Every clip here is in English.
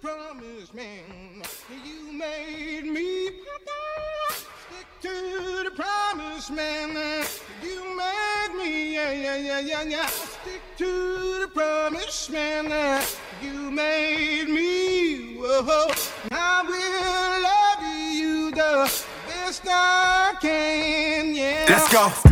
promise, man. You made me stick to the promise, man. You made me, yeah, yeah, yeah, yeah, yeah. Stick to the promise, man. You made me, whoa. I will love you the best I can, yeah. Let's go.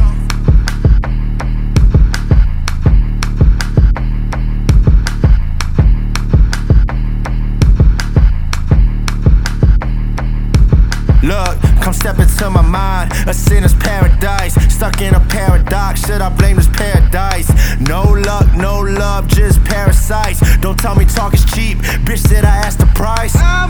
Look, come step into my mind, a sinner's paradise. Stuck in a paradox, should I blame this paradise? No luck, no love, just parasites. Don't tell me talk is cheap, bitch, said I asked the price. I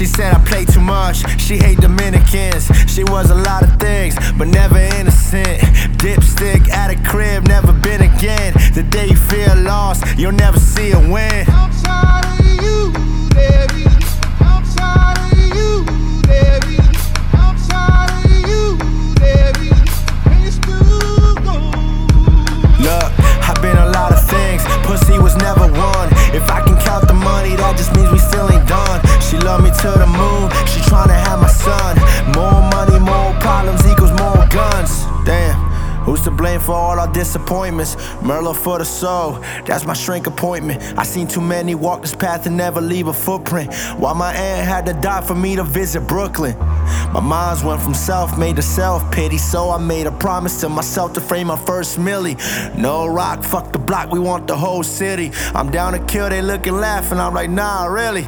She said I play too much, she hate Dominicans. She was a lot of things, but never innocent. Dipstick at a crib, never been again. The day you feel lost, you'll never see a win. Outside of you, is, outside of you, is, outside of you, is place to go. Look, I've been a lot of things, pussy was never one. If I can count the money, that just means we to the moon, she tryna have my son. More money, more problems equals more guns. Damn. Who's to blame for all our disappointments? Merlot for the soul, that's my shrink appointment. I seen too many walk this path and never leave a footprint. While my aunt had to die for me to visit Brooklyn. My minds went from self made to self pity, so I made a promise to myself to frame my first millie. No rock, fuck the block, we want the whole city. I'm down to kill, they look and laugh, and I'm like, nah, really.